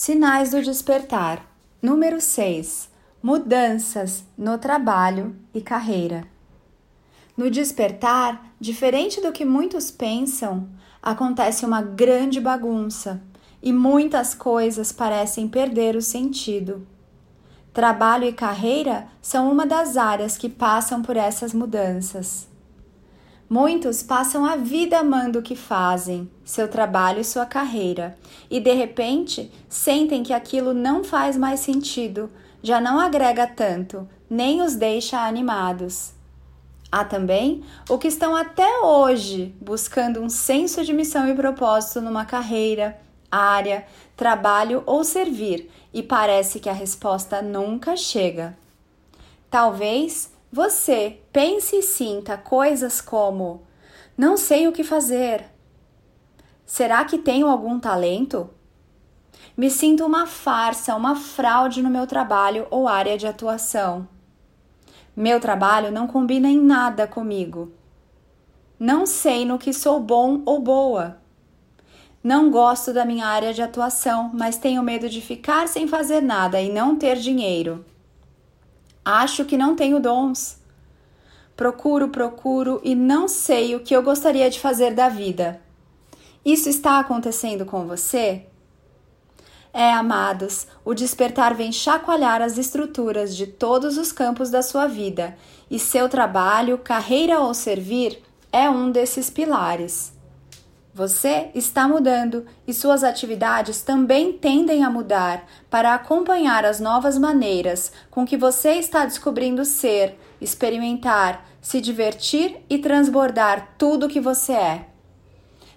Sinais do despertar. Número 6. Mudanças no trabalho e carreira. No despertar, diferente do que muitos pensam, acontece uma grande bagunça e muitas coisas parecem perder o sentido. Trabalho e carreira são uma das áreas que passam por essas mudanças. Muitos passam a vida amando o que fazem, seu trabalho e sua carreira, e de repente sentem que aquilo não faz mais sentido, já não agrega tanto, nem os deixa animados. Há também o que estão até hoje buscando um senso de missão e propósito numa carreira, área, trabalho ou servir, e parece que a resposta nunca chega. Talvez você pense e sinta coisas como: não sei o que fazer. Será que tenho algum talento? Me sinto uma farsa, uma fraude no meu trabalho ou área de atuação. Meu trabalho não combina em nada comigo. Não sei no que sou bom ou boa. Não gosto da minha área de atuação, mas tenho medo de ficar sem fazer nada e não ter dinheiro. Acho que não tenho dons. Procuro, procuro e não sei o que eu gostaria de fazer da vida. Isso está acontecendo com você? É, amados, o despertar vem chacoalhar as estruturas de todos os campos da sua vida, e seu trabalho, carreira ou servir é um desses pilares. Você está mudando e suas atividades também tendem a mudar para acompanhar as novas maneiras com que você está descobrindo ser, experimentar, se divertir e transbordar tudo o que você é.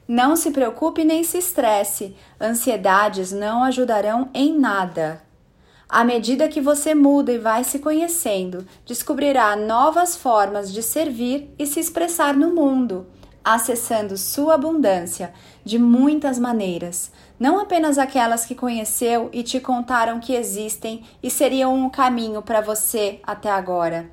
Não se preocupe nem se estresse, ansiedades não ajudarão em nada. À medida que você muda e vai se conhecendo, descobrirá novas formas de servir e se expressar no mundo acessando sua abundância de muitas maneiras, não apenas aquelas que conheceu e te contaram que existem e seriam um caminho para você até agora.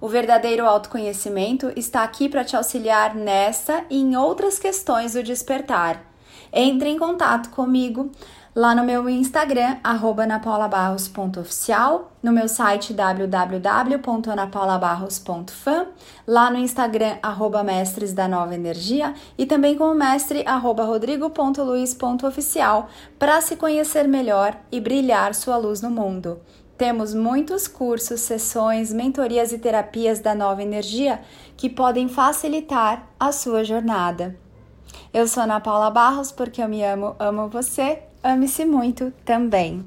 O verdadeiro autoconhecimento está aqui para te auxiliar nesta e em outras questões do despertar. Entre em contato comigo lá no meu Instagram, anapaulabarros.oficial, no meu site www.anapaulabarros.fan, lá no Instagram, arroba mestres da nova energia e também com o mestre, arroba rodrigo.luiz.oficial, para se conhecer melhor e brilhar sua luz no mundo. Temos muitos cursos, sessões, mentorias e terapias da nova energia que podem facilitar a sua jornada. Eu sou Ana Paula Barros porque eu me amo, amo você Ame-se muito também.